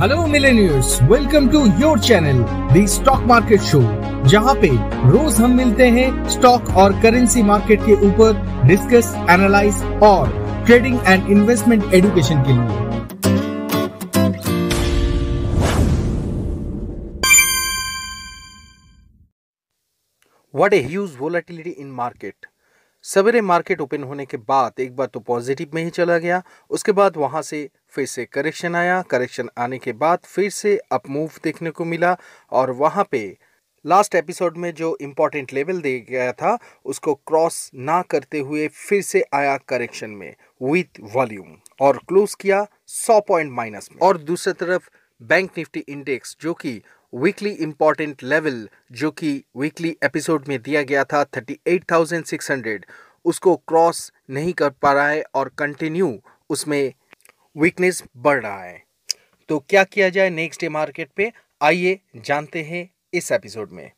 Hello millionaires welcome to your channel the stock market show जहाँ पे रोज हम मिलते हैं स्टॉक और करेंसी मार्केट के ऊपर डिस्कस एनालाइज और ट्रेडिंग एंड इन्वेस्टमेंट एजुकेशन के लिए। What a huge volatility in market सवेरे मार्केट ओपन होने के बाद एक बार तो पॉजिटिव में ही चला गया। उसके बाद वहाँ से फिर से करेक्शन आया। करेक्शन आने के बाद फिर से अप मूव देखने को मिला और वहाँ पे लास्ट एपिसोड में जो इम्पोर्टेंट लेवल दे गया था, उसको क्रॉस ना करते हुए फिर से आया करेक्शन में विथ वॉल्यूम और क्लोज किया 100 पॉइंट माइनस में। और दूसरी तरफ़ बैंक निफ्टी इंडेक्स, जो कि वीकली इंपॉर्टेंट लेवल जो कि वीकली एपिसोड में दिया गया था 38,600 उसको क्रॉस नहीं कर पा रहा है और कंटिन्यू उसमें वीकनेस बढ़ रहा है। तो क्या किया जाए नेक्स्ट डे मार्केट पे? आइए जानते हैं इस एपिसोड में।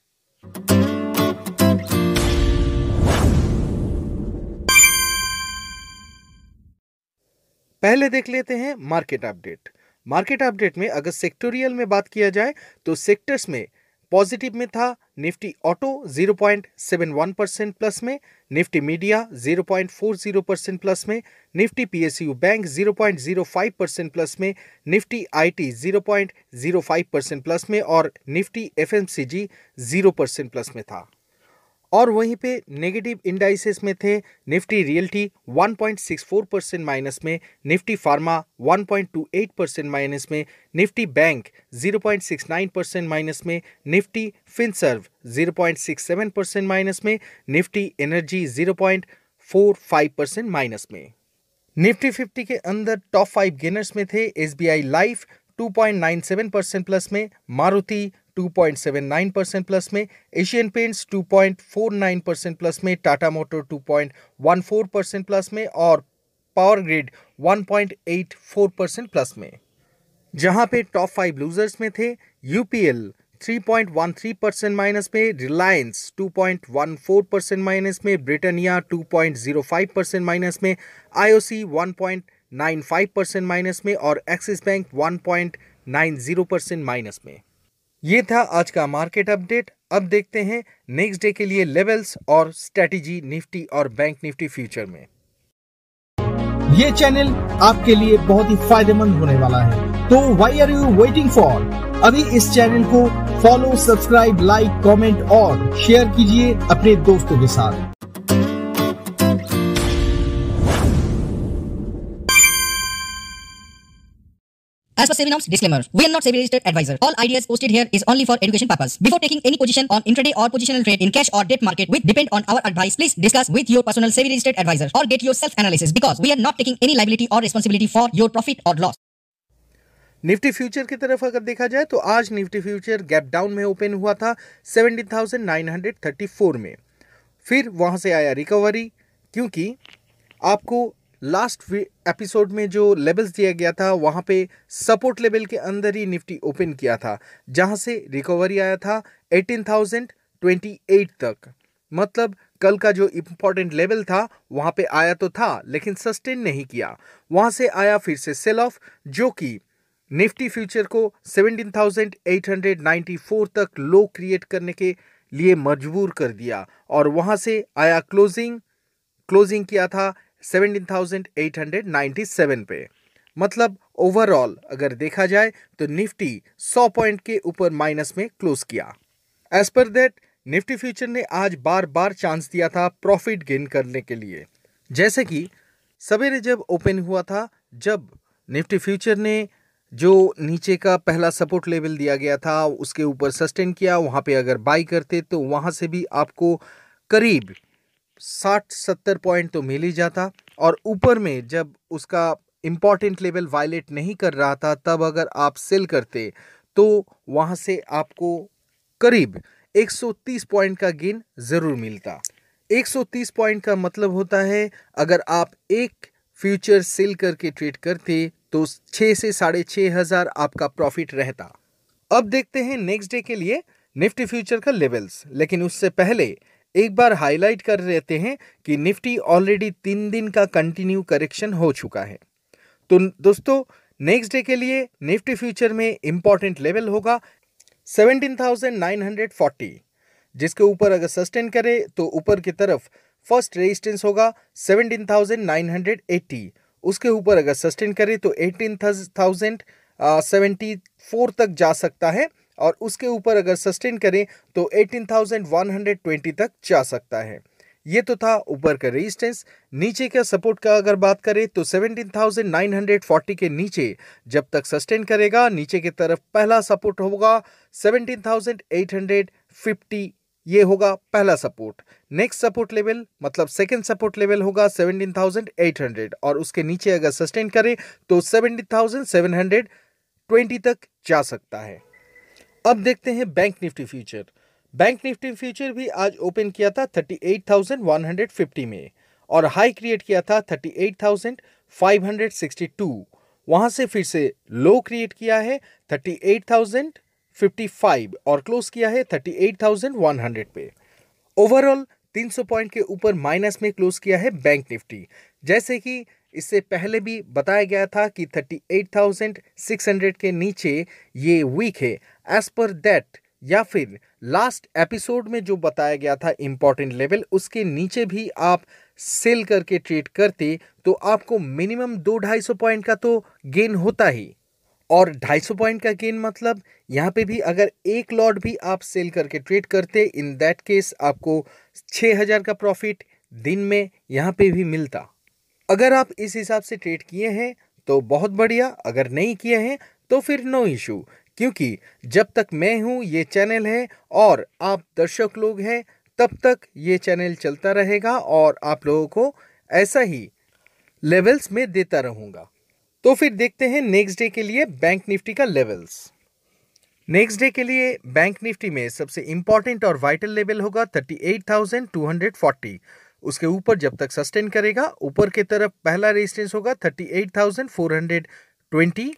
पहले देख लेते हैं मार्केट अपडेट मार्केट अपडेट में अगर सेक्टोरियल में बात किया जाए तो सेक्टर्स में पॉजिटिव में था, निफ्टी ऑटो 0.71 परसेंट प्लस में, निफ्टी मीडिया 0.40 परसेंट प्लस में, Nifty PSU bank 0.05 percent plus में, निफ्टी आईटी 0.05 परसेंट प्लस में और निफ्टी एफएमसीजी 0 परसेंट प्लस में था। और वहीं पे नेगेटिव इंडाइसेस में थे निफ्टी रियल्टी 1.64 परसेंट माइनस में निफ्टी फार्मा 1.28 परसेंट माइनस में निफ्टी बैंक 0.69 परसेंट माइनस में निफ्टी फिनसर्व 0.67 परसेंट माइनस में निफ्टी एनर्जी 0.45 परसेंट माइनस में। निफ्टी 50 के अंदर टॉप फाइव गेनर्स में थे एसबीआई लाइफ 2.97 परसेंट प्लस में मारुति 2.79 परसेंट प्लस में, एशियन पेंट्स 2.49 परसेंट प्लस में, टाटा मोटर 2.14 परसेंट प्लस में और पावर ग्रिड 1.84 परसेंट प्लस में। जहाँ पे टॉप फाइव लूजर्स में थे, यूपीएल 3.13 परसेंट माइनस में, रिलायंस 2.14 परसेंट माइनस में, ब्रिटानिया 2.05 परसेंट माइनस में, आईओसी 1.95 परसेंट माइनस में और एक्सिस बैंक 1.90 परसेंट माइनस में। ये था आज का मार्केट अपडेट अब देखते हैं नेक्स्ट डे के लिए लेवल्स और स्ट्रेटेजी निफ्टी और बैंक निफ्टी फ्यूचर में। ये चैनल आपके लिए बहुत ही फ़ायदेमंद होने वाला है। तो why are you waiting for अभी इस चैनल को फॉलो सब्सक्राइब लाइक कमेंट और शेयर कीजिए अपने दोस्तों के साथ। As per SEBI norms, disclaimer, we are not SEBI registered advisor. All ideas posted here is only for education purpose. Before taking any position on intraday or positional trade in cash or debt market which depend on our advice, please discuss with your personal SEBI registered advisor or get your self analysis because we are not taking any liability or responsibility for your profit or loss. Nifty future की तरफ़ अगर देखा जाए तो आज Nifty future gap down में open हुआ था 17,934 में फिर वहाँ से आया रिकवरी क्योंकि आपको लास्ट एपिसोड में जो लेवल्स दिया गया था वहाँ पे सपोर्ट लेवल के अंदर ही निफ्टी ओपन किया था जहाँ से रिकवरी आया था 18,028 तक। मतलब कल का जो इम्पोर्टेंट लेवल था वहाँ पे आया तो था लेकिन सस्टेन नहीं किया। वहाँ से आया फिर से सेल ऑफ़ जो कि निफ्टी फ्यूचर को 17,894 तक लो क्रिएट करने के लिए मजबूर कर दिया। और वहाँ से आया क्लोजिंग क्लोजिंग किया था 17,897 पे। मतलब ओवरऑल अगर देखा जाए तो निफ्टी 100 पॉइंट के ऊपर माइनस में क्लोज किया। As per that Nifty future ने आज बार बार चांस दिया था प्रॉफिट गेन करने के लिए। जैसे कि सवेरे जब ओपन हुआ था जब निफ्टी फ्यूचर ने जो नीचे का पहला सपोर्ट लेवल दिया गया था उसके ऊपर सस्टेन किया वहाँ पे अगर बाई करते तो वहाँ से भी आपको करीब साठ सत्तर पॉइंट तो मिल ही जाता और ऊपर में जब उसका इंपॉर्टेंट लेवल वायलेट नहीं कर रहा था, तब अगर आप सेल करते तो वहाँ से आपको करीब 130 पॉइंट का गेन ज़रूर मिलता। 130 पॉइंट का मतलब होता है, अगर आप एक फ्यूचर सेल करके ट्रेड करते तो छः से साढ़े छः हज़ार आपका प्रॉफिट रहता। अब देखते हैं नेक्स्ट डे के लिए निफ्टी फ्यूचर का लेवल्स लेकिन उससे पहले एक बार हाईलाइट कर देते हैं कि निफ्टी ऑलरेडी तीन दिन का कंटिन्यू करेक्शन हो चुका है। तो दोस्तों नेक्स्ट डे के लिए निफ्टी फ्यूचर में इंपॉर्टेंट लेवल होगा 17,940 जिसके ऊपर अगर सस्टेन करे तो ऊपर की तरफ़ फ़र्स्ट रेजिस्टेंस होगा 17,980 उसके ऊपर अगर सस्टेन करे तो 18,074 तक जा सकता है। और उसके ऊपर अगर सस्टेन करें तो 18,120 तक जा सकता है। ये तो था ऊपर का रेजिस्टेंस नीचे का सपोर्ट का अगर बात करें तो 17,940 के नीचे जब तक सस्टेन करेगा नीचे की तरफ़ पहला सपोर्ट होगा 17,850 ये होगा पहला सपोर्ट नेक्स्ट सपोर्ट लेवल मतलब सेकंड सपोर्ट लेवल होगा 17,800 और उसके नीचे अगर सस्टेन करे तो 17,720 तक जा सकता है। अब देखते हैं bank Nifty future. Bank Nifty future भी आज ओपन किया था 38,150 में और हाई क्रिएट किया था 38,562 वहाँ से फिर से लो क्रिएट किया है 38,055 और क्लोज किया है 38,100 पे। ओवरऑल 300 पॉइंट के ऊपर माइनस में क्लोज किया है बैंक निफ्टी। जैसे कि इससे पहले भी बताया गया था कि 38,600 के नीचे ये वीक है। एज पर दैट या फिर लास्ट एपिसोड में जो बताया गया था इंपॉर्टेंट लेवल उसके नीचे भी आप सेल करके ट्रेड करते तो आपको मिनिमम दो ढाई सौ पॉइंट का तो गेन होता ही। और ढाई सौ पॉइंट का गेन मतलब यहाँ पे भी अगर एक लॉट भी आप सेल करके ट्रेड करते इन दैट केस आपको छः हज़ार का प्रॉफिट दिन में यहाँ पे भी मिलता। अगर आप इस हिसाब से ट्रेड किए हैं तो बहुत बढ़िया अगर नहीं किए हैं तो फिर नो इशू क्योंकि जब तक मैं हूँ ये चैनल है और आप दर्शक लोग हैं तब तक ये चैनल चलता रहेगा और आप लोगों को ऐसा ही लेवल्स में देता रहूँगा। तो फिर देखते हैं नेक्स्ट डे के लिए बैंक निफ्टी का लेवल्स नेक्स्ट डे के लिए बैंक निफ्टी में सबसे इंपॉर्टेंट और वाइटल लेवल होगा 38,240 उसके ऊपर जब तक सस्टेन करेगा ऊपर की तरफ़ पहला रेजिस्टेंस होगा 38,420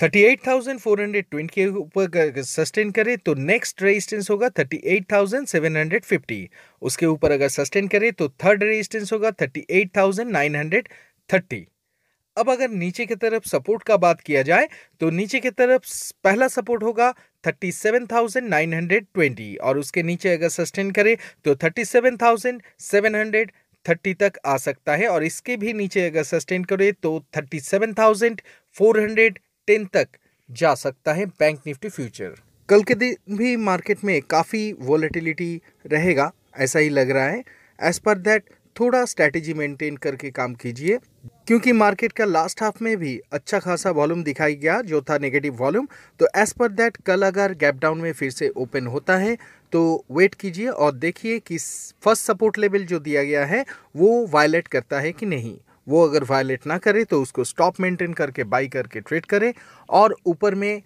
38,420 के ऊपर सस्टेन करे तो नेक्स्ट रेजिस्टेंस होगा 38,750 उसके ऊपर अगर सस्टेन करे तो थर्ड रेजिस्टेंस होगा 38,930 अब अगर नीचे की तरफ़ सपोर्ट का बात किया जाए तो नीचे की तरफ़ पहला सपोर्ट होगा 37,920 और उसके नीचे अगर सस्टेन करे तो 37,700 थर्टी तक आ सकता है और इसके भी नीचे अगर सस्टेन करे तो 37,410 तक जा सकता है बैंक निफ्टी फ्यूचर। कल के दिन भी मार्केट में काफ़ी वॉलेटिलिटी रहेगा ऐसा ही लग रहा है। एज पर दैट थोड़ा स्ट्रैटेजी मेंटेन करके काम कीजिए। क्योंकि मार्केट का लास्ट हाफ़ में भी अच्छा खासा वॉल्यूम दिखाई गया, जो था नेगेटिव वॉल्यूम तो एज पर दैट कल अगर गैप डाउन में फिर से ओपन होता है तो वेट कीजिए और देखिए कि फ़र्स्ट सपोर्ट लेवल जो दिया गया है, वो वायलेट करता है कि नहीं। वो अगर वायलेट ना करे तो उसको स्टॉप मेंटेन करके बाई करके ट्रेड करें और ऊपर में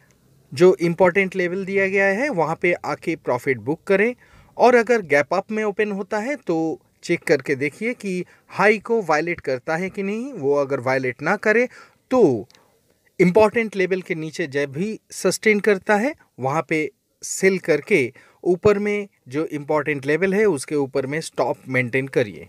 जो इम्पोर्टेंट लेवल दिया गया है, वहाँ पे आके प्रॉफिट बुक करें और अगर गैप अप में ओपन होता है तो चेक करके देखिए कि हाई को वायलेट करता है कि नहीं। वो अगर वायलेट ना करे तो इंपॉर्टेंट लेवल के नीचे जब भी सस्टेन करता है, वहाँ पे सेल करके ऊपर में जो इंपॉर्टेंट लेवल है, उसके ऊपर में स्टॉप मेंटेन करिए।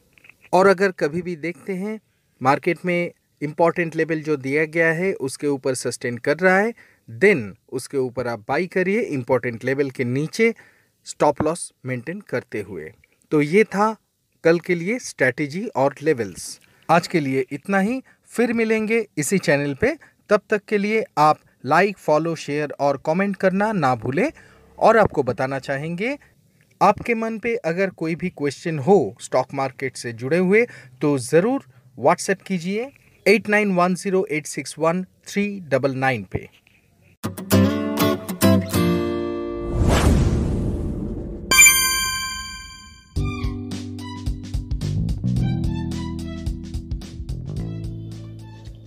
और अगर कभी भी देखते हैं मार्केट में इंपॉर्टेंट लेवल जो दिया गया है, उसके ऊपर सस्टेन कर रहा है देन उसके ऊपर आप बाई करिए इंपॉर्टेंट लेवल के नीचे स्टॉप लॉस मेंटेन करते हुए। तो ये था कल के लिए स्ट्रैटेजी और लेवल्स आज के लिए इतना ही। फिर मिलेंगे इसी चैनल पे। तब तक के लिए आप लाइक फॉलो शेयर और कमेंट करना ना भूलें। और आपको बताना चाहेंगे, आपके मन पे अगर कोई भी क्वेश्चन हो स्टॉक मार्केट से जुड़े हुए तो ज़रूर व्हाट्सएप कीजिए। Eight nine one zero eight six one three double nine पे।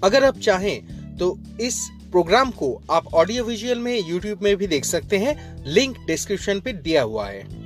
अगर आप चाहें तो इस प्रोग्राम को आप ऑडियो विजुअल में यूट्यूब में भी देख सकते हैं। लिंक डिस्क्रिप्शन पे दिया हुआ है।